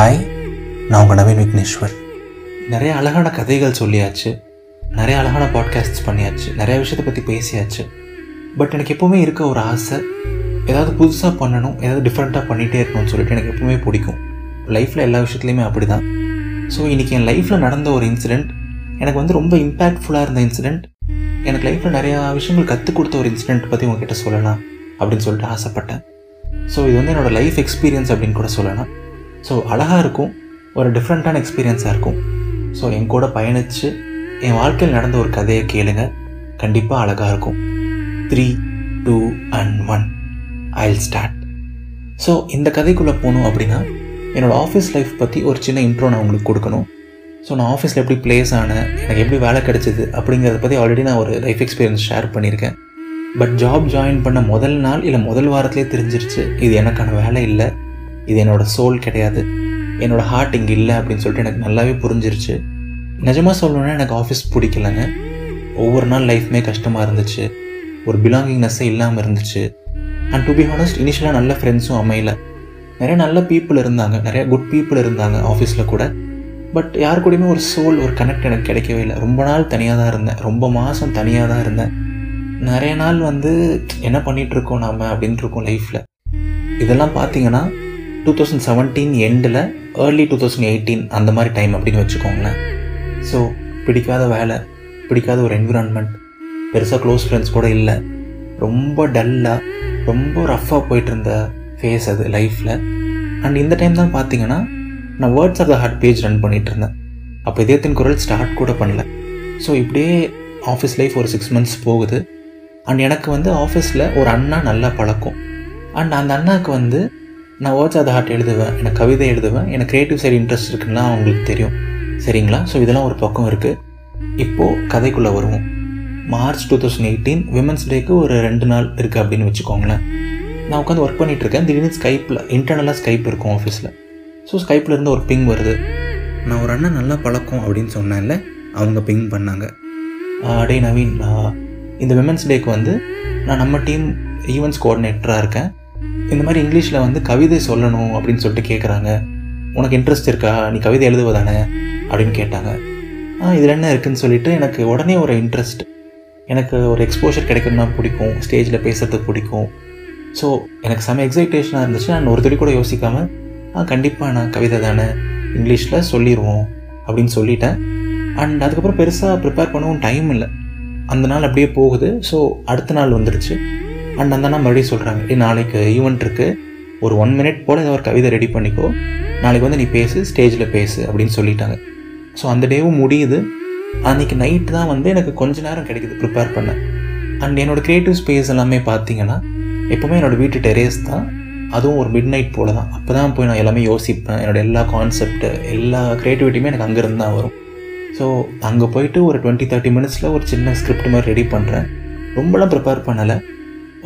Hi நான் உங்கள் நவீன் விக்னேஸ்வர். நிறைய அழகான கதைகள் சொல்லியாச்சு. நிறைய அழகான பாட்காஸ்ட்ஸ் பண்ணியாச்சு. நிறைய விஷயத்தை பற்றி பேசியாச்சு. பட் எனக்கு எப்போவுமே இருக்க ஒரு ஆசை ஏதாவது புதுசாக பண்ணணும் ஏதாவது டிஃப்ரெண்ட்டாக பண்ணிகிட்டே இருக்கணும்னு சொல்லிட்டு எனக்கு எப்பவுமே பிடிக்கும். லைஃப்பில் எல்லா விஷயத்துலையுமே அப்படி தான் ஸோ இன்றைக்கி என் லைஃப்பில் நடந்த ஒரு இன்சிடெண்ட் எனக்கு வந்து ரொம்ப இம்பேக்ட்ஃபுல்லாக இருந்த இன்சிடெண்ட் எனக்கு லைஃப்பில் நிறையா விஷயங்கள் கற்றுக் கொடுத்த ஒரு இன்சிடெண்ட் பற்றி உங்ககிட்ட சொல்லலாம் அப்படின்னு சொல்லிட்டு ஆசைப்பட்டேன். ஸோ இது வந்து என்னோடய லைஃப் எக்ஸ்பீரியன்ஸ் அப்படின்னு கூட சொல்லலாம். ஸோ அழகாக இருக்கும். ஒரு டிஃப்ரெண்ட்டான எக்ஸ்பீரியன்ஸாக இருக்கும். ஸோ என் கூட பயணித்து என் வாழ்க்கையில் நடந்த ஒரு கதையை கேளுங்க. கண்டிப்பாக அழகாக இருக்கும். Three two and one I'll start so இந்த கதைக்குள்ளே போகணும் அப்படின்னா என்னோடய ஆஃபீஸ் லைஃப் பற்றி ஒரு சின்ன இன்ட்ரோ நான் உங்களுக்கு கொடுக்கணும். ஸோ நான் ஆஃபீஸில் எப்படி ப்ளேஸ் ஆனேன் எனக்கு எப்படி வேலை கிடச்சிது அப்படிங்கிறத பற்றி ஆல்ரெடி நான் ஒரு லைஃப் எக்ஸ்பீரியன்ஸ் ஷேர் பண்ணியிருக்கேன். பட் ஜாப் ஜாயின் பண்ண முதல் நாள் இல்லை முதல் வாரத்திலே தெரிஞ்சிருச்சு இது எனக்கான வேலை இல்லை. இது என்னோட சோல் கிடையாது. என்னோட ஹார்ட் இங்கே இல்லை அப்படின்னு சொல்லிட்டு எனக்கு நல்லாவே புரிஞ்சிருச்சு. நிஜமாக சொல்லணுன்னா எனக்கு ஆஃபீஸ் பிடிக்கலங்க. ஒவ்வொரு நாள் லைஃப்மே கஷ்டமாக இருந்துச்சு. ஒரு பிலாங்கிங்னஸ்ஸே இல்லாமல் இருந்துச்சு. அண்ட் டு பி ஹானஸ்ட் இனிஷியலாக நல்ல ஃப்ரெண்ட்ஸும் அமையல. நிறைய நல்ல பீப்புள் இருந்தாங்க. நிறைய குட் பீப்புள் இருந்தாங்க ஆஃபீஸில் கூட. பட் யார் கூடயுமே ஒரு சோல் ஒரு கனெக்ட் எனக்கு கிடைக்கவே இல்லை. ரொம்ப நாள் தனியாக தான் இருந்தேன். ரொம்ப மாதம் தனியாக தான் இருந்தேன். நிறைய நாள் வந்து என்ன பண்ணிகிட்ருக்கோம் நாம் அப்படின்ட்டு இருக்கோம் லைஃப்பில் இதெல்லாம் பார்த்தீங்கன்னா டூ தௌசண்ட் செவன்டீன் எண்டில் ஏர்லி டூ தௌசண்ட் எயிட்டீன் அந்த மாதிரி டைம் அப்படின்னு வச்சுக்கோங்களேன். ஸோ பிடிக்காத வேலை பிடிக்காத ஒரு என்விரான்மெண்ட் பெருசாக க்ளோஸ் ஃப்ரெண்ட்ஸ் கூட இல்லை. ரொம்ப டல்லாக ரொம்ப ரஃப்பாக போயிட்டு இருந்த ஃபேஸ் அது லைஃப்பில் அண்ட் இந்த டைம் தான் பார்த்தீங்கன்னா நான் words of the heart page run பண்ணிகிட்டு இருந்தேன் அப்போ இதயத்தின் குரல் ஸ்டார்ட் கூட பண்ணல. ஸோ இப்படியே ஆஃபீஸ் லைஃப் ஒரு சிக்ஸ் மந்த்ஸ் போகுது. அண்ட் எனக்கு வந்து ஆஃபீஸில் ஒரு அண்ணா நல்லா பழக்கம். அண்ட் அந்த அண்ணாவுக்கு வந்து நான் வேர்ட்ஸ் ஆஃப் த ஹார்ட் எழுதுவேன் எனக்கு கவிதை எழுதுவேன் எனக்கு க்ரியேட்டிவ் சைடு இன்ட்ரெஸ்ட் இருக்குன்னா அவங்களுக்கு தெரியும். சரிங்களா? ஸோ இதெல்லாம் ஒரு பக்கம் இருக்குது இப்போது கதைக்குள்ளே வருவோம். March two thousand eighteen women's டேக்கு ஒரு ரெண்டு நாள் இருக்குது அப்படின்னு வச்சுக்கோங்களேன். நான் உட்காந்து ஒர்க் பண்ணிகிட்டு இருக்கேன். திடீர்னு ஸ்கைப்பில் இன்டர்னலாக ஸ்கைப் இருக்கும் ஆஃபீஸில் ஸோ ஸ்கைப்பில் இருந்து ஒரு பிங் வருது. நான் ஒரு அண்ணன் நல்லா பழக்கம் அப்படின்னு சொன்னேன்ல அவங்க பிங் பண்ணாங்க. அடே நவீன் இந்த விமன்ஸ் டேக்கு வந்து நான் நம்ம டீம் ஈவெண்ட்ஸ் கோஆர்டினேட்டராக இருக்கேன். இந்த மாதிரி இங்கிலீஷில் வந்து கவிதை சொல்லணும் அப்படின்னு சொல்லிட்டு கேட்குறாங்க உனக்கு இன்ட்ரெஸ்ட் இருக்கா? நீ கவிதை எழுதுவதானே அப்படின்னு கேட்டாங்க. ஆ இதில் என்ன இருக்குதுன்னு சொல்லிட்டு எனக்கு உடனே ஒரு இன்ட்ரெஸ்ட் எனக்கு ஒரு எக்ஸ்போஷர் கிடைக்கணும்னா பிடிக்கும். ஸ்டேஜில் பேசுறது பிடிக்கும். ஸோ எனக்கு செம எக்ஸைட்டேஷனாக இருந்துச்சு. நான் ஒரு துளி கூட யோசிக்காமல் ஆ கண்டிப்பாக நான் கவிதை தானே? இங்கிலீஷில் சொல்லிடுவோம் அப்படின்னு சொல்லிட்டேன். அண்ட் அதுக்கப்புறம் பெருசாக ப்ரிப்பேர் பண்ணவும் டைம் இல்லை. அந்த நாள் அப்படியே போகுது. ஸோ அடுத்த நாள் வந்துடுச்சு அண்ட் அந்த மறுபடியும் சொல்கிறாங்க ஏ நாளைக்கு ஈவெண்ட் இருக்குது ஒரு ஒன் மினிட் போல் ஏதோ ஒரு கவிதை ரெடி பண்ணிக்கோ. நாளைக்கு வந்து நீ பேசு ஸ்டேஜில் பேசு அப்படின்னு சொல்லிட்டாங்க. ஸோ அந்த டேவும் முடியுது. அன்றைக்கி நைட்டு தான் வந்து எனக்கு கொஞ்ச நேரம் கிடைக்குது ப்ரிப்பேர் பண்ண. அண்ட் என்னோடய க்ரியேட்டிவ் ஸ்பேஸ் எல்லாமே பார்த்தீங்கன்னா எப்போவுமே என்னோடய வீட்டு டெரேஸ் தான். அதுவும் ஒரு மிட் நைட் போல் தான். அப்போ தான் போய் நான் எல்லாமே யோசிப்பேன். என்னோடய எல்லா கான்செப்ட்டு எல்லா க்ரியேட்டிவிட்டியுமே எனக்கு அங்கேருந்து தான் வரும். ஸோ அங்கே போயிட்டு ஒரு டுவெண்ட்டி தேர்ட்டி மினிட்ஸில் ஒரு சின்ன ஸ்கிரிப்ட் மாதிரி ரெடி பண்ணுறேன் ரொம்பலாம் ப்ரிப்பேர் பண்ணலை.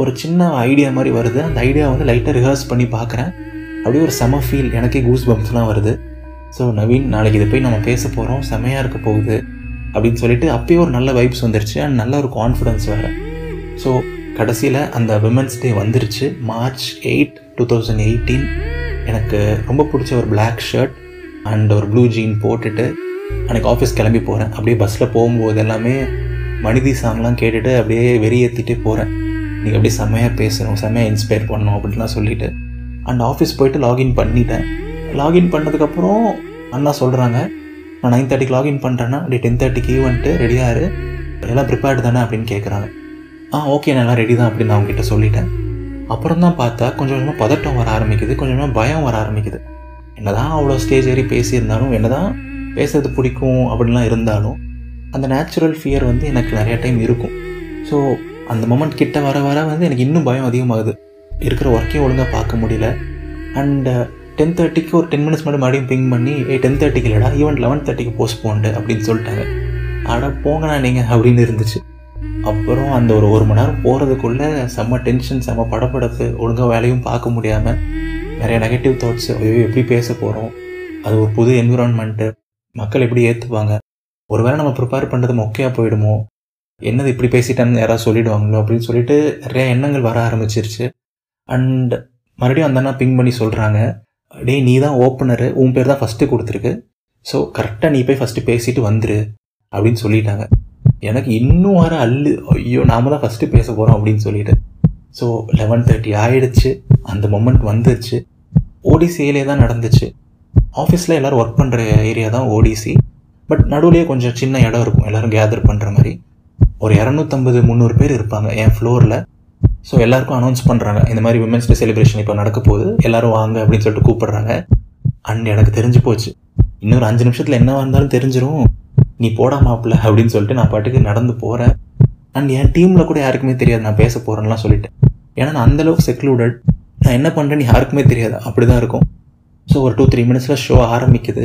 ஒரு சின்ன ஐடியா மாதிரி வருது. அந்த ஐடியா வந்து லைட்டாக ரிஹர்ஸ் பண்ணி பார்க்குறேன். அப்படியே ஒரு செம ஃபீல் எனக்கே கூஸ் பம்ப்ஸ்லாம் வருது. ஸோ நவீன் நாளைக்கு இதை போய் நம்ம பேச போகிறோம் செமையாக இருக்க போகுது அப்படின்னு சொல்லிட்டு அப்பயே ஒரு நல்ல வைப்ஸ் வந்துருச்சு. அண்ட் நல்ல ஒரு கான்ஃபிடன்ஸ் வேறு. ஸோ கடைசியில் அந்த விமன்ஸ் டே வந்துருச்சு. March eight two thousand eighteen எனக்கு ரொம்ப பிடிச்ச ஒரு பிளாக் ஷர்ட் அண்ட் ஒரு ப்ளூ ஜீன் போட்டுட்டு அன்றைக்கி ஆஃபீஸ் கிளம்பி போகிறேன் அப்படியே பஸ்ஸில் போகும்போது எல்லாமே மனிதி சாங்லாம் கேட்டுட்டு அப்படியே வெறியேற்றிட்டே போகிறேன் நீங்கள் அப்படியே செம்மையாக பேசணும் செம்மையாக இன்ஸ்பயர் பண்ணணும் அப்படின்லாம் சொல்லிவிட்டு அண்ட் ஆஃபீஸ் போயிட்டு லாகின் பண்ணிட்டேன். லாகின் பண்ணதுக்கப்புறம் அண்ணா சொல்கிறாங்க நான் நைன் தேர்ட்டிக்கு லாகின் பண்ணுறேன்னா அப்படி டென் தேர்ட்டிக்கு வந்துட்டு ரெடியாரு எல்லாம் ப்ரிப்பேர்டு தானே? அப்படின்னு கேட்குறாங்க ஆ ஓகே நான் எல்லாம் ரெடி தான் அப்படின்னு நான் அவங்ககிட்ட சொல்லிட்டேன். அப்புறம் தான் பார்த்தா கொஞ்சம் கொஞ்சமாக பதட்டம் வர ஆரம்பிக்குது கொஞ்சம் கொஞ்சமாக பயம் வர ஆரம்பிக்குது. என்ன தான் அவ்வளோ ஸ்டேஜ் ஏறி பேசியிருந்தாலும் என்ன தான் பேசுறது பிடிக்கும் அப்படின்லாம் இருந்தாலும் அந்த நேச்சுரல் ஃபியர் வந்து எனக்கு நிறைய டைம் இருக்கும். ஸோ அந்த மொமெண்ட் கிட்ட வர வர வந்து எனக்கு இன்னும் பயம் அதிகமாகுது. இருக்கிற ஒர்க்கையும் ஒழுங்காக பார்க்க முடியல. அண்ட் டென் தேர்ட்டிக்கு ஒரு டென் மினிட்ஸ் மட்டும் மறுபடியும் பிங் பண்ணி ஏ டென் தேர்ட்டிக்கு இல்லைடா ஈவன் லெவன் தேர்ட்டிக்கு போஸ்ட் போண்டு அப்படின்னு சொல்லிட்டாங்க. ஆனால் போங்கண்ணா நீங்கள் அப்படின்னு இருந்துச்சு. அப்புறம் அந்த ஒரு ஒரு மணி நேரம் போகிறதுக்குள்ளே செம்ம டென்ஷன் செம்ம படப்படப்பு ஒழுங்காக வேலையும் பார்க்க முடியாமல் நிறைய நெகட்டிவ் தாட்ஸ் ஐயோ எப்படி பேச போகிறோம் அது ஒரு புது என்விரான்மெண்ட்டு மக்கள் எப்படி ஏற்றுப்பாங்க ஒருவேளை நம்ம ப்ரிப்பேர் பண்ணுறது மொக்கையாக போயிடுமோ? என்னது இப்படி பேசிட்டேன்னு யாராவது சொல்லிடுவாங்களோ அப்படின்னு சொல்லிட்டு நிறைய எண்ணங்கள் வர ஆரம்பிச்சிருச்சு. அண்ட் மறுபடியும் அந்த அண்ணா பிங் பண்ணி சொல்கிறாங்க டேய் நீ தான் ஓப்பனரு உன் பேர் தான் ஃபஸ்ட்டு கொடுத்துருக்கு. ஸோ கரெக்டாக நீ போய் ஃபஸ்ட்டு பேசிட்டு வந்துரு அப்படின்னு சொல்லிட்டாங்க. எனக்கு இன்னும் வர அல்லு ஐயோ நாம தான் ஃபஸ்ட்டு பேச போகிறோம் அப்படின்னு சொல்லிட்டு. ஸோ லெவன் தேர்ட்டி ஆகிடுச்சு அந்த மொமெண்ட் வந்துருச்சு. ஓடிசியிலே தான் நடந்துச்சு. ஆஃபீஸில் எல்லோரும் ஒர்க் பண்ணுற ஏரியா தான் ஓடிசி பட் நடுவுலேயே கொஞ்சம் சின்ன இடம் இருக்கும். எல்லோரும் கேதர் பண்ணுற மாதிரி. ஒரு இரநூத்தம்பது முந்நூறு பேர் இருப்பாங்க என் ஃப்ளோரில் ஸோ எல்லாருக்கும் அனௌன்ஸ் பண்ணுறாங்க இந்த மாதிரி விமென்ஸ் டே செலிப்ரேஷன் இப்போ நடக்க போகுது. எல்லோரும் வாங்க அப்படின்னு சொல்லிட்டு கூப்பிட்றாங்க. அண்ட் எனக்கு தெரிஞ்சு போச்சு. இன்னொரு அஞ்சு நிமிஷத்தில் என்னவா இருந்தாலும் தெரிஞ்சிடும் நீ போடா மாப்பிள்ள அப்படின்னு சொல்லிட்டு நான் பாட்டுக்கு நடந்து போகிறேன் அண்ட் என் டீமில் கூட யாருக்குமே தெரியாது. நான் பேச போகிறேன்லாம் சொல்லிட்டேன் ஏன்னா நான் அந்தளவுக்கு செக்லூடட் நான் என்ன பண்ணுறேன்னு யாருக்குமே தெரியாது. அப்படி தான் இருக்கும். ஸோ ஒரு டூ த்ரீ மினிட்ஸில் ஷோ ஆரம்பிக்குது.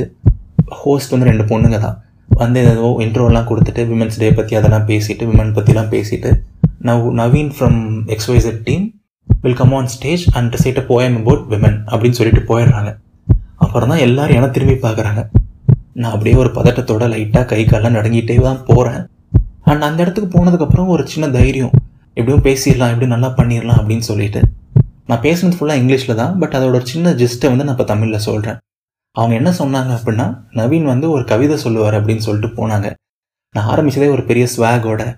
ஹோஸ்ட் வந்து ரெண்டு பொண்ணுங்க தான் வந்து ஏதோ இன்ட்ரோலாம் கொடுத்துட்டு விமென்ஸ் டே பற்றி அதெல்லாம் பேசிட்டு விமன் பற்றிலாம் பேசிட்டு now Naveen from எக்ஸ்வைசட் team will come on stage and said a poem about women அப்படின்னு சொல்லிட்டு போயிடுறாங்க. அப்புறம் தான் எல்லாரும் என திரும்பி பார்க்குறாங்க. நான் அப்படியே ஒரு பதட்டத்தோட லைட்டாக கை காலெலாம் நடங்கிட்டே தான் போகிறேன் அண்ட் அந்த இடத்துக்கு போனதுக்கப்புறம் ஒரு சின்ன தைரியம். எப்படியும் பேசிடலாம் எப்படியும் நல்லா பண்ணிடலாம் அப்படின்னு சொல்லிட்டு. நான் பேசுனது ஃபுல்லாக இங்கிலீஷில் தான் பட் அதோட சின்ன ஜிஸ்ட்டை வந்து நான் இப்போ தமிழில் சொல்கிறேன் அவங்க என்ன சொன்னாங்க அப்படின்னா நவீன் வந்து ஒரு கவிதை சொல்லுவார் அப்படின்னு சொல்லிட்டு போனாங்க. நான் ஆரம்பிச்சதே ஒரு பெரிய ஸ்வாகோட.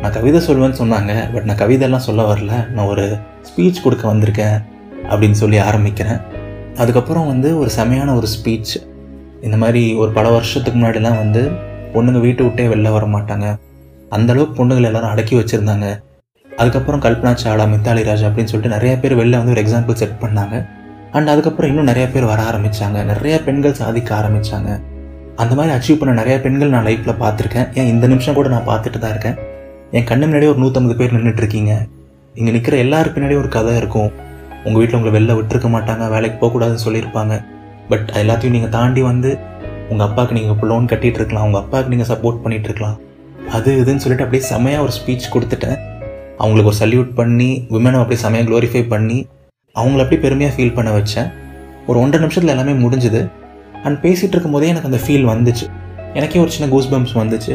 நான் கவிதை சொல்லுவேன்னு சொன்னாங்க பட் நான் கவிதைலாம் சொல்ல வரல. நான் ஒரு ஸ்பீச் கொடுக்க வந்திருக்கேன் அப்படின்னு சொல்லி ஆரம்பிக்கிறேன். அதுக்கப்புறம் வந்து ஒரு செமையான ஒரு ஸ்பீச் இந்த மாதிரி ஒரு பல வருஷத்துக்கு முன்னாடிலாம் வந்து பொண்ணுங்க வீட்டை விட்டே வெளில வர மாட்டாங்க. அந்தளவுக்கு பொண்ணுகள் எல்லாரும் அடக்கி வச்சுருந்தாங்க. அதுக்கப்புறம் கல்பனா சாவ்லா மித்தாலி ராஜா அப்படின்னு சொல்லிட்டு நிறைய பேர் வெளில வந்து ஒரு எக்ஸாம்பிள் செட் பண்ணாங்க. அண்ட் அதுக்கப்புறம் இன்னும் நிறைய பேர் வர ஆரம்பித்தாங்க நிறைய பெண்கள் சாதிக்க ஆரம்பித்தாங்க அந்த மாதிரி அச்சீவ் பண்ண நிறைய பெண்கள் நான் லைஃப்பில் பார்த்துருக்கேன். ஏன் இந்த நிமிஷம் கூட நான் பார்த்துட்டு தான் இருக்கேன். என் கண்ணு முன்னாடியே ஒரு நூற்றம்பது பேர் நின்றுட்டு இருக்கீங்க இங்கே நிற்கிற எல்லாருக்கு பின்னாடியும் ஒரு கதை இருக்கும். உங்கள் வீட்டில் உங்களை வெளில விட்டுருக்க மாட்டாங்க வேலைக்கு போகக்கூடாதுன்னு சொல்லியிருப்பாங்க. பட் எல்லாத்தையும் நீங்கள் தாண்டி வந்து உங்கள் அப்பாவுக்கு நீங்கள் இப்போ லோன் கட்டிகிட்டு இருக்கலாம் உங்கள் அப்பாவுக்கு நீங்கள் சப்போர்ட் பண்ணிகிட்டு இருக்கலாம் அது இதுன்னு சொல்லிட்டு அப்படியே செமையாக ஒரு ஸ்பீச் கொடுத்துட்டேன். அவங்களுக்கு ஒரு சல்யூட் பண்ணி விமனை அப்படியே செமையாக க்ளோரிஃபை பண்ணி அவங்கள அப்படியே பெருமையாக ஃபீல் பண்ண வச்சேன்? ஒரு ஒன்றரை நிமிஷத்தில் எல்லாமே முடிஞ்சுது. அண்ட் பேசிகிட்டு இருக்கும்போதே எனக்கு அந்த ஃபீல் வந்துச்சு. எனக்கே ஒரு சின்ன கூஸ் பம்ப்ஸ் வந்துச்சு.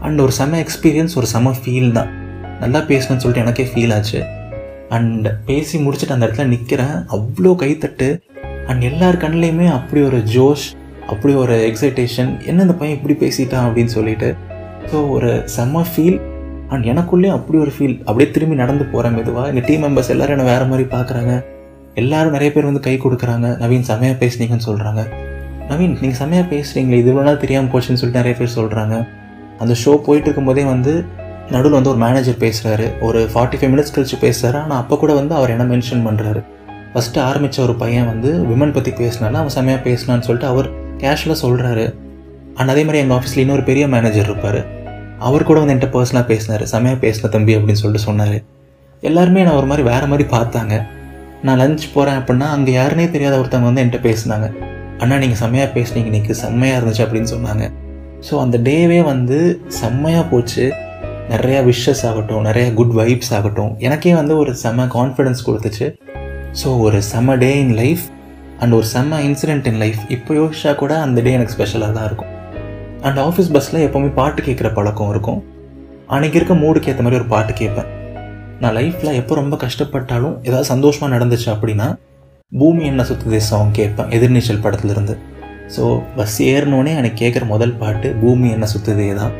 அண்ட் ஒரு செம எக்ஸ்பீரியன்ஸ் ஒரு செம ஃபீல் தான். நல்லா பேசணும்னு சொல்லிட்டு எனக்கே ஃபீல் ஆச்சு. அண்ட் பேசி முடிச்சுட்டு அந்த இடத்துல நிற்கிறேன் அவ்வளோ கைத்தட்டு. அண்ட் எல்லார் கண்ணிலையுமே அப்படி ஒரு ஜோஷ் அப்படி ஒரு எக்ஸைட்டேஷன் என்ன இந்த பையன் இப்படி பேசிட்டான் அப்படின்னு சொல்லிட்டு. ஸோ ஒரு செம்ம ஃபீல் அண்ட் எனக்குள்ளேயும் அப்படி ஒரு ஃபீல் அப்படியே திரும்பி நடந்து போகிறேன் மெதுவாக எங்கள் டீம் மெம்பர்ஸ் எல்லோரும் என்ன வேறு மாதிரி பார்க்குறாங்க. எல்லாரும் நிறைய பேர் வந்து கை கொடுக்குறாங்க. நவீன் செமையாக பேசுனீங்கன்னு சொல்கிறாங்க நவீன் நீங்கள் செம்மையாக பேசுகிறீங்களே இது இவ்வளோ நாள் தெரியாமல் போச்சுன்னு சொல்லிட்டு நிறைய பேர் சொல்கிறாங்க அந்த ஷோ போயிட்டு இருக்கும்போதே வந்து நடுவில் வந்து ஒரு மேனேஜர் பேசுகிறாரு ஒரு ஃபார்ட்டி ஃபைவ் மினிட்ஸ் கழிச்சு பேசுகிறாரு ஆனால் அப்போ கூட வந்து அவர் என்ன மென்ஷன் பண்ணுறாரு ஃபஸ்ட்டு ஆரம்பித்த ஒரு பையன் வந்து விமன் பற்றி பேசினால அவன் செம்மையாக பேசினான்னு சொல்லிட்டு அவர் கேஷுவலாக சொல்கிறாரு அண்ட் அதே மாதிரி எங்கள் ஆஃபீஸில் இன்னொரு பெரிய மேனேஜர் இருப்பார். அவர் கூட வந்து என்கிட்ட பர்சனலாக பேசினார். செம்மையாக பேசின தம்பி அப்படின்னு சொல்லிட்டு சொன்னார். எல்லாருமே நான் ஒரு மாதிரி வேறு மாதிரி பார்த்தாங்க. நான் லஞ்ச் போகிறேன் அப்படின்னா அங்கே யாருனே தெரியாத ஒருத்தவங்க வந்து என்கிட்ட பேசினாங்க. அண்ணா நீங்கள் செம்மையாக பேசுனீங்க. இன்றைக்கி செம்மையாக இருந்துச்சு அப்படின்னு சொன்னாங்க. ஸோ அந்த டேவே வந்து செம்மையாக போச்சு. நிறையா விஷஸ் ஆகட்டும் நிறையா குட் வைப்ஸ் ஆகட்டும். எனக்கே வந்து ஒரு செம்ம கான்ஃபிடென்ஸ் கொடுத்துச்சு. ஸோ ஒரு செம்ம டே இன் லைஃப் அண்ட் ஒரு செம்ம இன்சிடென்ட் இன் லைஃப் இப்போ யோசிச்சா கூட அந்த டே எனக்கு ஸ்பெஷலாக தான் இருக்கும். அண்ட் ஆஃபீஸ் பஸ்ஸில் எப்போவுமே பாட்டு கேட்குற பழக்கம் இருக்கும். அன்றைக்கி இருக்க மூடுக்கு ஏற்ற மாதிரி ஒரு பாட்டு கேட்பேன் நான் லைஃப்பில் எப்போ ரொம்ப கஷ்டப்பட்டாலும் ஏதாவது சந்தோஷமாக நடந்துச்சு அப்படின்னா பூமி என்ன சுத்துதே சாங் கேட்பேன் எதிர்நீச்சல் படத்துலேருந்து. ஸோ பஸ் ஏறினோடனே எனக்கு கேட்குற முதல் பாட்டு பூமி என்ன சுத்துதே தான்.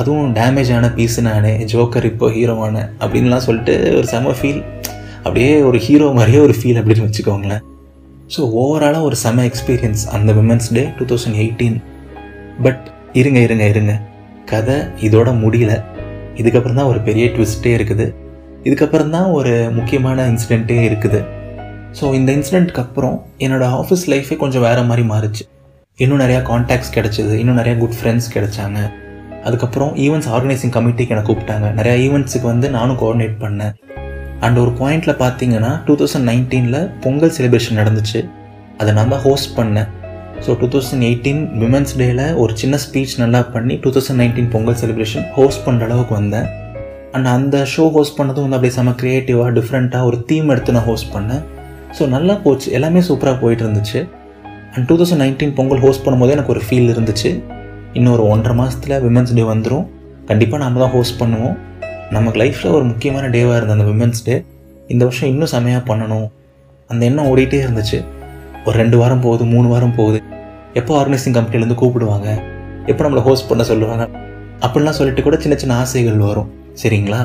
அதுவும் டேமேஜ் ஆன பீஸு நானே ஜோக்கர் இப்போ ஹீரோவான அப்படின்லாம் சொல்லிட்டு ஒரு செம ஃபீல் அப்படியே ஒரு ஹீரோ மாதிரியே ஒரு ஃபீல் அப்படின்னு வச்சுக்கோங்களேன். ஸோ ஓவராலாக ஒரு செம எக்ஸ்பீரியன்ஸ் அந்த women's day two thousand eighteen but இருங்க இருங்க இருங்க. கதை இதோட முடியல. இதுக்கப்புறம் தான் ஒரு பெரிய ட்விஸ்ட்டே இருக்குது. இதுக்கப்புறம் தான் ஒரு முக்கியமான இன்சிடெண்ட்டே இருக்குது. ஸோ இந்த இன்சிடெண்ட்க்கு அப்புறம் என்னோடய ஆஃபீஸ் லைஃபே கொஞ்சம் வேறு மாதிரி மாறிச்சு. இன்னும் நிறையா காண்டாக்ட்ஸ் கிடச்சிது. இன்னும் நிறையா குட் ஃப்ரெண்ட்ஸ் கிடச்சாங்க. அதுக்கப்புறம் ஈவெண்ட்ஸ் ஆர்கனைசிங் கமிட்டிக்கு என்னை கூப்பிட்டாங்க. நிறையா ஈவெண்ட்ஸுக்கு வந்து நானும் கோஆர்டினேட் பண்ணேன். அண்ட் ஒரு பாயிண்டில் பார்த்தீங்கன்னா டூ தௌசண்ட் நைன்டீனில் பொங்கல் செலிப்ரேஷன் நடந்துச்சு. அதை நான் தான் ஹோஸ்ட் பண்ணேன். So two thousand eighteen women's டேயில் ஒரு சின்ன ஸ்பீச் நல்லா பண்ணி two thousand nineteen Pongal celebration host பண்ணுற அளவுக்கு வந்தேன். அண்ட் அந்த ஷோ ஹோஸ்ட் பண்ணதும் வந்து அப்படியே செம்ம க்ரியேட்டிவாக டிஃப்ரெண்ட்டாக ஒரு தீம் எடுத்து நான் ஹோஸ்ட் பண்ணேன். ஸோ நல்லா போச்சு. எல்லாமே சூப்பராக போயிட்டு இருந்துச்சு. And two thousand nineteen Pongal host பண்ணும்போதே எனக்கு ஒரு ஃபீல் இருந்துச்சு. இன்னும் ஒரு ஒன்றரை மாதத்தில் விமன்ஸ் டே வந்துடும் கண்டிப்பாக நம்ம தான் ஹோஸ்ட் பண்ணுவோம். நமக்கு லைஃப்பில் ஒரு முக்கியமான டேவாக இருந்தது அந்த விமென்ஸ் டே இந்த வருஷம் இன்னும் செமையாக பண்ணணும். அந்த எண்ணம் ஓடிட்டே இருந்துச்சு. ஒரு ரெண்டு வாரம் போகுது மூணு வாரம் போகுது. எப்போ ஆர்கனைசிங் கம்பெனிலேருந்து கூப்பிடுவாங்க? எப்போ நம்மளை ஹோஸ்ட் பண்ண சொல்லுவாங்க? அப்படிலாம் சொல்லிட்டு கூட சின்ன சின்ன ஆசைகள் வரும். சரிங்களா?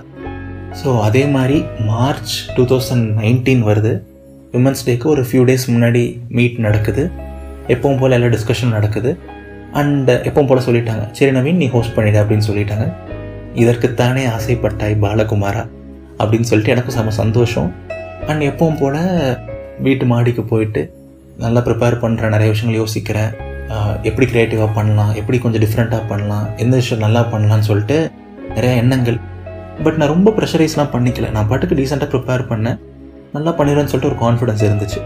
ஸோ அதே மாதிரி மார்ச் டூ தௌசண்ட் நைன்டீன் வருது. விமன்ஸ் டேக்கு ஒரு ஃபியூ டேஸ் முன்னாடி மீட் நடக்குது. எப்பவும் போல் எல்லா டிஸ்கஷன் நடக்குது. அண்ட் எப்பவும் போல் சொல்லிட்டாங்க. சரி நவீன் நீ ஹோஸ்ட் பண்ணிடு அப்படின்னு சொல்லிட்டாங்க. இதற்குத்தானே ஆசைப்பட்டாய் பாலகுமாரா? அப்படின்னு சொல்லிட்டு எனக்கு செம சந்தோஷம். அண்ட் எப்பவும் போல் வீட்டு மாடிக்கு போயிட்டு நல்லா ப்ரிப்பேர் பண்ணுறேன் நிறைய விஷயங்கள் யோசிக்கிறேன். எப்படி க்ரியேட்டிவாக பண்ணலாம் எப்படி கொஞ்சம் டிஃப்ரெண்ட்டாக பண்ணலாம் எந்த விஷயம் நல்லா பண்ணலாம்னு சொல்லிட்டு நிறையா எண்ணங்கள். பட் நான் ரொம்ப ப்ரெஷரைஸ்லாம் பண்ணிக்கல. நான் பாட்டுக்கு டீசெண்டாக ப்ரிப்பேர் பண்ணேன். நல்லா பண்ணிடுறேன்னு சொல்லிட்டு ஒரு கான்ஃபிடன்ஸ் இருந்துச்சு.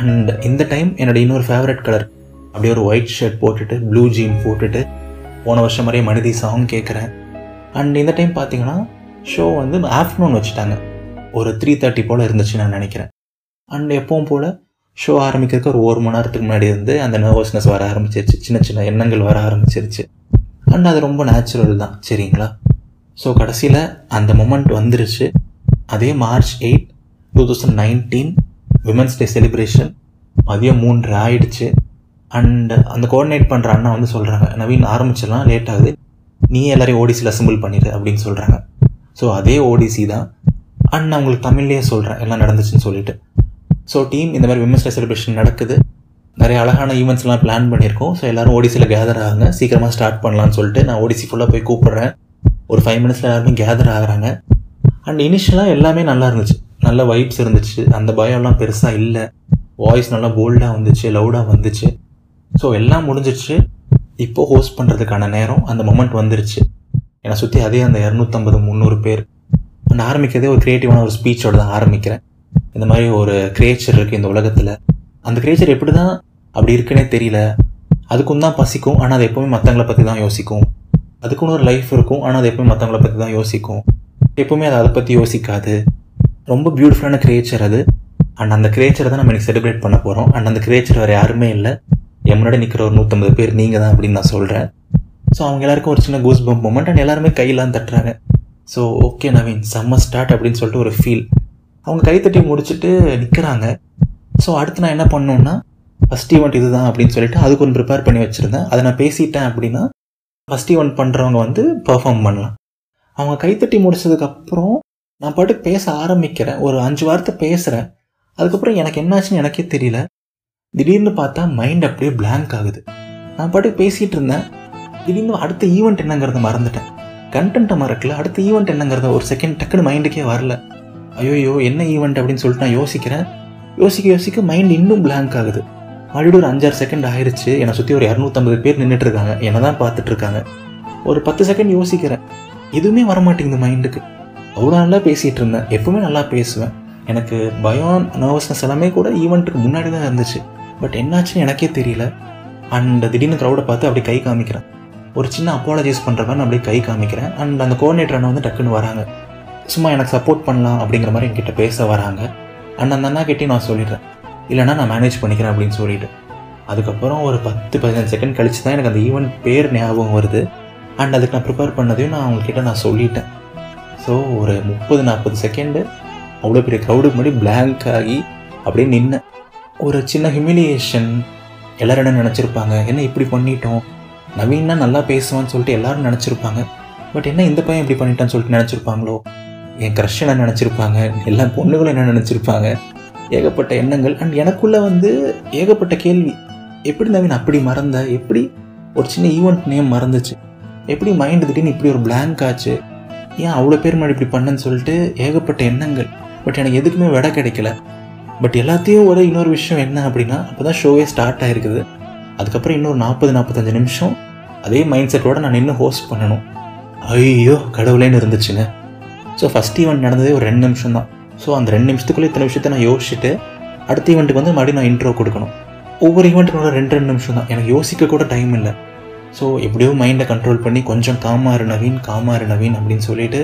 அண்ட் இந்த டைம் என்னோட இன்னொரு ஃபேவரட் கலர் அப்படியே ஒரு ஒயிட் ஷர்ட் போட்டுட்டு ப்ளூ ஜீன் போட்டுட்டு போன வருஷம் மாதிரியே மனிதி சாங் கேட்குறேன் அண்ட் இந்த டைம் பார்த்தீங்கன்னா ஷோ வந்து ஆஃப்டர்நூன் வச்சுட்டாங்க. ஒரு த்ரீ தேர்ட்டி போல் இருந்துச்சு நான் நினைக்கிறேன். அண்ட் எப்பவும் போல் ஷோ ஆரம்பிக்கிறதுக்கு ஒரு ஒரு மணி நேரத்துக்கு முன்னாடி இருந்து அந்த நர்வஸ்னஸ் வர ஆரம்பிச்சிருச்சு. சின்ன சின்ன எண்ணங்கள் வர ஆரம்பிச்சிருச்சு. அண்ட் அது ரொம்ப நேச்சுரல் தான் சரிங்களா? ஸோ கடைசியில் அந்த மொமெண்ட் வந்துருச்சு. அதே March eight two thousand nineteen women's day celebration மதியம் மூன்று ஆயிடுச்சு. அண்ட் அந்த கோஆர்டினேட் பண்ணுற அண்ணா வந்து சொல்கிறாங்க நவீன் ஆரம்பிச்சிடலாம் லேட் ஆகுது. நீ எல்லாரையும் ஓடிசியில் அசம்பிள் பண்ணிடு அப்படின்னு சொல்கிறாங்க ஸோ அதே ஓடிசி தான். அண்ட் நான் உங்களுக்கு தமிழ்லேயே சொல்கிறேன் எல்லாம் நடந்துச்சுன்னு சொல்லிட்டு. ஸோ டீம் இந்த மாதிரி விமன்ஸ் டே செலிப்ரேஷன் நடக்குது. நிறைய அழகான ஈவெண்ட்ஸ்லாம் பிளான் பண்ணியிருக்கோம். ஸோ எல்லோரும் ஓடிசியில் கேதர் ஆகுங்க. சீக்கிரமாக ஸ்டார்ட் பண்ணலாம்னு சொல்லிட்டு நான் ஓடிசி ஃபுல்லாக போய் கூப்பிட்றேன். ஒரு ஃபைவ் மினிட்ஸில் எல்லாருமே கேதர் ஆகுறாங்க. அண்ட் இனிஷியலாக எல்லாமே நல்லா இருந்துச்சு. நல்ல வைப்ஸ் இருந்துச்சு. அந்த பயம்லாம் பெருசாக இல்லை. வாய்ஸ் நல்லா போல்டாக வந்துச்சு லவுடாக வந்துச்சு. ஸோ எல்லாம் முடிஞ்சிச்சு இப்போது ஹோஸ்ட் பண்ணுறதுக்கான நேரம். அந்த மொமெண்ட் வந்துருச்சு. என்னை சுற்றி அதே அந்த இரநூத்தம்பது முந்நூறு பேர். நான் ஆரம்பிக்கிறதே ஒரு க்ரியேட்டிவான ஒரு ஸ்பீச்சோட தான் ஆரம்பிக்கிறேன். இந்த மாதிரி ஒரு கிரியேச்சர் இருக்குது இந்த உலகத்தில். அந்த கிரியேச்சர் எப்படி தான் அப்படி இருக்குன்னே தெரியல. அதுக்கும் தான் பசிக்கும். ஆனால் அது எப்போவுமே மற்றவங்கள பற்றி தான் யோசிக்கும். அதுக்குன்னு ஒரு லைஃப் இருக்கும். ஆனால் அது எப்போவுமே மற்றவங்கள பற்றி தான் யோசிக்கும். எப்போவுமே அது அதை பற்றி யோசிக்காது. ரொம்ப பியூட்டிஃபுல்லான கிரியேச்சர் அது. அண்ட் அந்த கிரியேச்சரை தான் நம்ம இன்றைக்கி செலிப்ரேட் பண்ண போகிறோம் அண்ட் அந்த கிரியேச்சர் வேறு யாருமே இல்லை. என் முன்னாடி நிற்கிற ஒரு நூற்றம்பது பேர் நீங்கள் தான் அப்படின்னு நான் சொல்கிறேன் ஸோ அவங்க எல்லாருக்கும் ஒரு சின்ன கூஸ் பம்ப் மூமெண்ட் அண்ட் எல்லாருமே கையெல்லாம் தட்டுறாங்க. So okay Naveen. செம்ம ஸ்டார்ட் அப்படின்னு சொல்லிட்டு ஒரு ஃபீல் அவங்க கைத்தட்டி முடிச்சுட்டு நிற்கிறாங்க ஸோ அடுத்து நான் என்ன பண்ணணுன்னா ஃபஸ்ட் ஈவெண்ட் இதுதான் அப்படின்னு சொல்லிட்டு அதுக்கு ஒன்று ப்ரிப்பேர் பண்ணி வச்சுருந்தேன். அதை நான் பேசிட்டேன் அப்படின்னா ஃபஸ்ட் ஈவெண்ட் பண்ணுறவங்க வந்து பெர்ஃபார்ம் பண்ணலாம். அவங்க கைத்தட்டி முடிச்சதுக்கப்புறம் நான் பாட்டுக்கு பேச ஆரம்பிக்கிறேன். ஒரு அஞ்சு வார்த்தை பேசுகிறேன் அதுக்கப்புறம் எனக்கு என்னாச்சுன்னு எனக்கே தெரியல. திடீர்னு பார்த்தா மைண்ட் அப்படியே பிளாங்க் ஆகுது. நான் பாட்டுக்கு பேசிகிட்டு இருந்தேன். திடீர்னு அடுத்த ஈவெண்ட் என்னங்கிறத மறந்துட்டேன். கண்டென்ட்டை மறக்கல. அடுத்த ஈவெண்ட் என்னங்கிறத ஒரு செகண்ட் டக்குன்னு மைண்டுக்கே வரல. ஐயோயோ என்ன ஈவெண்ட் அப்படின்னு சொல்லிட்டு நான் யோசிக்கிறேன். யோசிக்க யோசிக்க மைண்ட் இன்னும் பிளாங்க் ஆகுது. ஆல்ரெடி ஒரு அஞ்சாறு செகண்ட் ஆயிடுச்சு என்னை சுற்றி ஒரு இரநூத்தம்பது பேர் நின்றுட்டு இருக்காங்க என்னை தான் பார்த்துட்டு இருக்காங்க ஒரு பத்து செகண்ட் யோசிக்கிறேன். எதுவுமே வரமாட்டேங்குது மைண்டுக்கு அவ்வளோ நல்லா பேசிகிட்டு இருந்தேன். எப்பவுமே நல்லா பேசுவேன். எனக்கு பயம் நர்வஸ்னஸ் எல்லாமே கூட ஈவெண்ட்டுக்கு முன்னாடி தான் இருந்துச்சு. பட் என்னாச்சுன்னு எனக்கே தெரியல. அண்ட் திடீர்னு க்ரௌடை பார்த்து அப்படியே கை காமிக்கிறேன். ஒரு சின்ன அப்பாலஜைஸ் பண்ணுறவன் அப்படியே கை காமிக்கிறேன். அண்ட் அந்த கோஆர்டினேட்டர் அண்ணன் வந்து டக்குன்னு வராங்க. சும்மா எனக்கு சப்போர்ட் பண்ணலாம் அப்படிங்கிற மாதிரி என்கிட்ட பேச வராங்க. அண்ட் அந்த அண்ணா கிட்டே நான் சொல்லிடுறேன். இல்லைனா நான் மேனேஜ் பண்ணிக்கிறேன் அப்படின்னு சொல்லிட்டு. அதுக்கப்புறம் ஒரு பத்து பதினஞ்சு செகண்ட் கழிச்சு தான் எனக்கு அந்த ஈவெண்ட் பேர் ஞாபகம் வருது. அண்ட் அதுக்கு நான் ப்ரிப்பேர் பண்ணதையும் நான் அவங்கக்கிட்ட நான் சொல்லிட்டேன். ஸோ ஒரு முப்பது நாற்பது செகண்டு அவ்வளோ பெரிய க்ரௌடுக்கு முன்னாடி பிளாங்க் ஆகி அப்படியே நின்னேன். ஒரு சின்ன ஹியூமிலியேஷன் எல்லோரும் என்ன நினச்சிருப்பாங்க? என்ன இப்படி பண்ணிட்டோம்? நவீன்னா நல்லா பேசுவான்னு சொல்லிட்டு எல்லோரும் நினச்சிருப்பாங்க. பட் என்ன இந்த பையன் இப்படி பண்ணிட்டான்னு சொல்லிட்டு நினச்சிருப்பாங்களோ? என் க்ரஷ் என்ன நினச்சிருப்பாங்க? எல்லா பொண்ணுகளும் என்ன நினச்சிருப்பாங்க? ஏகப்பட்ட எண்ணங்கள். அண்ட் எனக்குள்ளே வந்து ஏகப்பட்ட கேள்வி. எப்படி நவீன் அப்படி மறந்த? எப்படி ஒரு சின்ன ஈவெண்ட் நேம் மறந்துச்சு? எப்படி மைண்டு திடீர்னு இப்படி ஒரு பிளாங்க் ஆச்சு? ஏன் அவ்வளோ பேர் மாதிரி இப்படி பண்ணேன்னு சொல்லிட்டு ஏகப்பட்ட எண்ணங்கள். பட் எனக்கு எதுக்குமே விட கிடைக்கல. பட் எல்லாத்தையும் விட இன்னொரு விஷயம் என்ன அப்படின்னா அப்போ தான் ஷோவே ஸ்டார்ட் ஆகிருக்குது அதுக்கப்புறம் இன்னொரு நாற்பது நாற்பத்தஞ்சு நிமிஷம் அதே மைண்ட் செட்டோடு நான் நின்று ஹோஸ்ட் பண்ணணும். ஐயோ கடவுளேன்னு இருந்துச்சுங்க. ஸோ ஃபஸ்ட் ஈவெண்ட் நடந்ததே ஒரு ரெண்டு நிமிஷம் தான் ஸோ அந்த ரெண்டு நிமிஷத்துக்குள்ளே இத்தனை விஷயத்தை நான் யோசிச்சுட்டு அடுத்த ஈவெண்ட்டுக்கு வந்து மறுபடியும் நான் இன்ட்ரோ கொடுக்கணும். ஒவ்வொரு ஈவெண்ட்டுக்கு ரெண்டு ரெண்டு நிமிஷம் தான் எனக்கு யோசிக்க கூட டைம் இல்லை. ஸோ எப்படியோ மைண்டை கண்ட்ரோல் பண்ணி கொஞ்சம் காமாறு நவீன் காமாறு நவீன் அப்படின்னு சொல்லிட்டு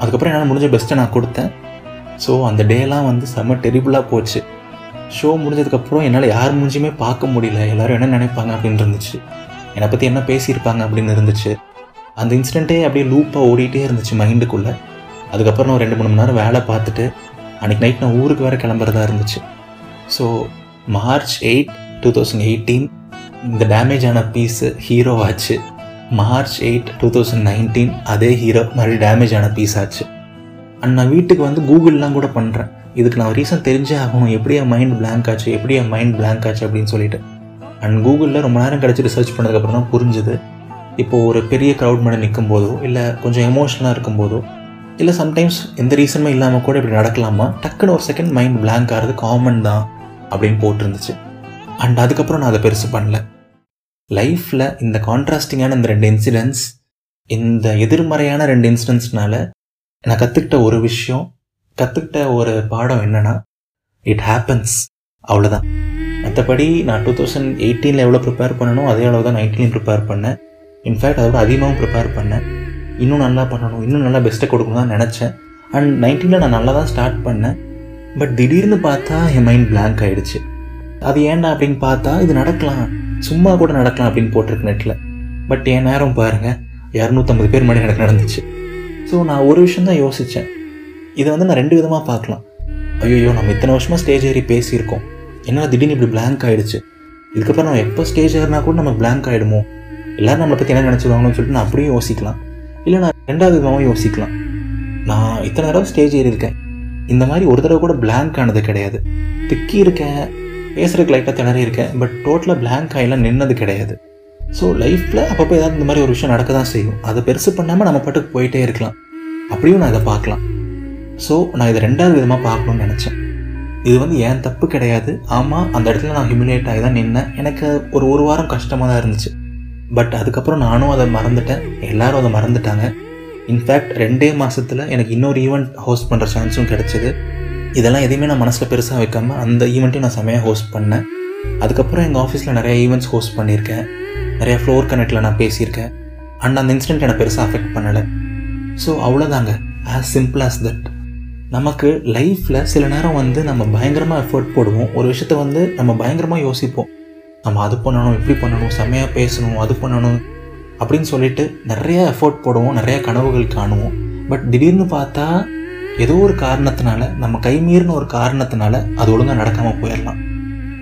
அதுக்கப்புறம் என்னால் முடிஞ்ச பெஸ்ட்டை நான் கொடுத்தேன். ஸோ அந்த டேலாம் வந்து செம்ம டெரிபிளாக போச்சு. ஷோ முடிஞ்சதுக்கப்புறம் என்னால் யார் மூஞ்சியுமே பார்க்க முடியல. எல்லோரும் என்ன நினைப்பாங்க அப்படின்னு இருந்துச்சு. என்னை பற்றி என்ன பேசியிருப்பாங்க அப்படின்னு இருந்துச்சு. அந்த இன்சிடெண்ட்டே அப்படியே லூப்பாக ஓடிட்டே இருந்துச்சு மைண்டுக்குள்ளே அதுக்கப்புறம் நான் ஒரு ரெண்டு மூணு மணி நேரம் வேலை பார்த்துட்டு அன்றைக்கி நைட் நான் ஊருக்கு வேறு கிளம்புறதா இருந்துச்சு. So March eight two thousand eighteen இந்த டேமேஜ் ஆன பீஸு ஹீரோ ஆச்சு. March eight two thousand nineteen அதே ஹீரோ மறுபடியும் டேமேஜ் ஆன பீஸ் ஆச்சு. அண்ட் நான் வீட்டுக்கு வந்து கூகுள்லாம் கூட பண்ணுறேன் இதுக்கு நான் ரீசன் தெரிஞ்சே ஆகணும். எப்படி என் மைண்ட் பிளாங்க் ஆச்சு? எப்படி என் மைண்ட் பிளாங்க் ஆச்சு அப்படின்னு சொல்லிட்டு. அண்ட் கூகுளில் ரொம்ப நேரம் கிடச்சி ரிசர்ச் பண்ணதுக்கப்புறம் தான் புரிஞ்சுது. இப்போது ஒரு பெரிய க்ரௌட் மேலே நிற்கும் போதோ இல்லை கொஞ்சம் எமோஷனலாக இருக்கும்போதோ இல்லை சம்டைம்ஸ் எந்த ரீசனுமே இல்லாமல் கூட இப்படி நடக்கலாமா? டக்குன்னு ஒரு செகண்ட் மைண்ட் பிளாங்க் ஆகிறது காமன் தான் அப்படின்னு போட்டிருந்துச்சு. அண்ட் அதுக்கப்புறம் நான் அதை பெருசு பண்ணல. லைஃப்பில் இந்த கான்ட்ராஸ்டிங்கான இந்த ரெண்டு இன்சிடென்ட்ஸ் இந்த எதிர்மறையான ரெண்டு இன்சிடென்ட்ஸ்னால நான் கற்றுக்கிட்ட ஒரு விஷயம் கற்றுக்கிட்ட ஒரு பாடம் என்னென்னா இட் ஹேப்பன்ஸ் அவ்வளோதான் மற்றபடி நான் டூ தௌசண்ட் எயிட்டீனில் எவ்வளோ ப்ரிப்பேர் பண்ணணும் அதே அளவு தான் நைன்டீன் ப்ரிப்பேர் பண்ணேன். இன்ஃபேக்ட் அதோட அதிகமாகவும் ப்ரிப்பேர் பண்ணேன். இன்னும் நல்லா பண்ணணும் இன்னும் நல்லா பெஸ்ட்டை கொடுக்கணும் தான் நினச்சேன். அண்ட் நைன்டீனில் நான் நல்லா தான் ஸ்டார்ட் பண்ணேன். பட் திடீர்னு பார்த்தா என் மைண்ட் பிளாங்க் ஆகிடுச்சு அது ஏன்டா அப்படின்னு பார்த்தா இது நடக்கலாம். சும்மா கூட நடக்கலாம் அப்படின்னு போட்டிருக்கு நெட்டில் பட் என் நேரம் பாருங்கள் இரநூத்தம்பது பேர் மணி எனக்கு நடந்துச்சு. ஸோ நான் ஒரு விஷயம் தான் யோசித்தேன் இதை வந்து நான் ரெண்டு விதமாக பார்க்கலாம். ஐயோ நம்ம இத்தனை வருஷமாக ஸ்டேஜ் ஏறி பேசியிருக்கோம். என்ன திடீர்னு இப்படி பிளாங்க் ஆகிடுச்சு இதுக்கப்புறம் நம்ம எப்போ ஸ்டேஜ் ஏறினா கூட நம்ம பிளாங்க் ஆகிடுமோ எல்லோரும் நம்மளை பற்றி என்ன நினச்சிடுவாங்கன்னு சொல்லிட்டு நான் அப்படியும் யோசிக்கலாம். இல்லை நான் ரெண்டாவது விதமாகவும் யோசிக்கலாம். நான் இத்தனை தடவை ஸ்டேஜ் ஏறியிருக்கேன். இந்த மாதிரி ஒரு தடவை கூட பிளாங்க் ஆனது கிடையாது. திக்கி இருக்கேன் பேசுகிறதுக்கு லைட்டாக திணறி இருக்கேன் பட் டோட்டலாக பிளாங்க் ஆகிலாம் நின்னது கிடையாது. ஸோ லைஃப்பில் அப்பப்போ ஏதாவது இந்த மாதிரி ஒரு விஷயம் நடக்க தான் செய்யும். அதை பெருசு பண்ணாமல் நம்ம பாட்டுக்கு போயிட்டே இருக்கலாம். அப்படியும் நான் இதை பார்க்கலாம். ஸோ நான் இதை ரெண்டாவது விதமாக பார்க்கணும்னு நினச்சேன். இது வந்து ஏன் தப்பு கிடையாது? ஆமாம் அந்த இடத்துல நான் ஹியூமிலேட் ஆகி தான் நின்னேன். எனக்கு ஒரு ஒரு வாரம் கஷ்டமாக தான் இருந்துச்சு. பட் அதுக்கப்புறம் நானும் அதை மறந்துட்டேன். எல்லாரும் அதை மறந்துட்டாங்க. இன்ஃபேக்ட் ரெண்டே மாதத்தில் எனக்கு இன்னொரு ஈவெண்ட் ஹோஸ்ட் பண்ணுற சான்ஸும் கிடச்சிது. இதெல்லாம் எதையுமே நான் மனசில் பெருசாக வைக்காமல் அந்த ஈவெண்ட்டையும் நான் செமையாக ஹோஸ்ட் பண்ணேன். அதுக்கப்புறம் எங்கள் ஆஃபீஸில் நிறைய ஈவெண்ட்ஸ் ஹோஸ்ட் பண்ணியிருக்கேன். நிறைய ஃப்ளோர் கனெக்டில் நான் பேசியிருக்கேன். அண்ட் அந்த இன்சிடென்ட் எனக்கு பெருசாக அஃபெக்ட் பண்ணலை. ஸோ அவ்வளோதாங்க ஆஸ் சிம்பிள் ஆஸ் தட் நமக்கு லைஃப்பில் சில நேரம் வந்து நம்ம பயங்கரமாக எஃபர்ட் போடுவோம். ஒரு விஷயத்த வந்து நம்ம பயங்கரமாக யோசிப்போம். நம்ம அது பண்ணணும் இப்படி பண்ணணும் செம்மையாக பேசணும் அது பண்ணணும் அப்படின்னு சொல்லிட்டு நிறைய எஃபோர்ட் போடுவோம் நிறைய கனவுகள் காணுவோம். பட் திடீர்னு பார்த்தா ஏதோ ஒரு காரணத்தினால நம்ம கைமீறின ஒரு காரணத்தினால அது ஒழுங்காக நடக்காமல் போயிடலாம்.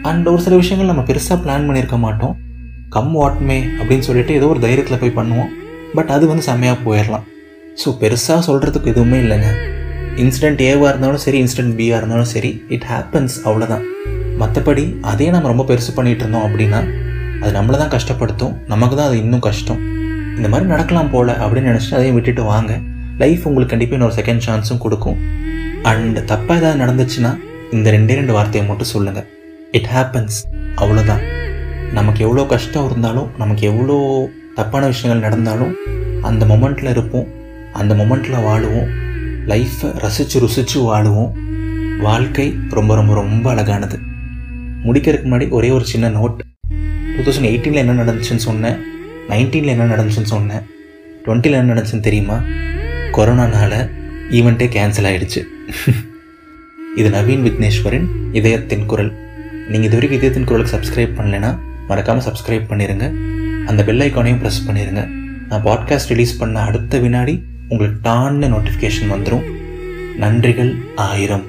அண்ட் ஒரு சில விஷயங்கள் நம்ம பெருசாக பிளான் பண்ணியிருக்க மாட்டோம். கம் வாட்மே அப்படின்னு சொல்லிட்டு ஏதோ ஒரு தைரியத்தில் போய் பண்ணுவோம். பட் அது வந்து செம்மையாக போயிடலாம். ஸோ பெருசாக சொல்கிறதுக்கு எதுவுமே இல்லைங்க. இன்சிடென்ட் ஏவாக இருந்தாலும் சரி இன்சிடென்ட் பியாக இருந்தாலும் சரி இட் ஹேப்பன்ஸ் அவ்வளோதான் மற்றபடி அதே நம்ம ரொம்ப பெருசு பண்ணிகிட்டு இருந்தோம் அப்படின்னா அது நம்மளை தான் கஷ்டப்படுத்தும் நமக்கு தான் அது இன்னும் கஷ்டம். இந்த மாதிரி நடக்கலாம் போல் அப்படின்னு நினச்சிட்டு அதையும் விட்டுட்டு வாங்க. லைஃப் உங்களுக்கு கண்டிப்பாக இன்னொரு செகண்ட் சான்ஸும் கொடுக்கும். அண்ட் தப்பாக ஏதாவது நடந்துச்சுன்னா இந்த ரெண்டே ரெண்டு வார்த்தையை மட்டும் சொல்லுங்கள் இட் ஹேப்பன்ஸ் அவ்வளோதான் நமக்கு எவ்வளோ கஷ்டம் இருந்தாலும் நமக்கு எவ்வளோ தப்பான விஷயங்கள் நடந்தாலும் அந்த மொமெண்ட்டில் இருப்போம். அந்த மொமெண்ட்டில் வாழுவோம். லைஃப்பை ரசித்து ருசித்து வாழுவோம். வாழ்க்கை ரொம்ப ரொம்ப ரொம்ப அழகானது. முடிக்கிறதுக்கு முன்னாடி ஒரே ஒரு சின்ன நோட் டூ தௌசண்ட் எயிட்டீனில் என்ன நடந்துச்சுன்னு சொன்னேன். நைன்டீனில் என்ன நடந்துச்சுன்னு சொன்னேன். டுவெண்ட்டியில் என்ன நடந்துச்சுன்னு தெரியுமா? கொரோனானால ஈவெண்ட்டே கேன்சல் ஆகிடுச்சு இது நவீன் விக்னேஸ்வரின் இதயத்தின் குரல். நீங்கள் இது வரைக்கும் இதயத்தின் குரலுக்கு சப்ஸ்கிரைப் பண்ணலைன்னா மறக்காமல் சப்ஸ்கிரைப் பண்ணிடுங்க அந்த பெல் ஐக்கானையும் ப்ரெஸ் பண்ணிடுங்க நான் பாட்காஸ்ட் ரிலீஸ் பண்ண அடுத்த வினாடி உங்களுக்கு டான்னு நோட்டிஃபிகேஷன் வந்துடும் நன்றிகள் ஆயிரம்.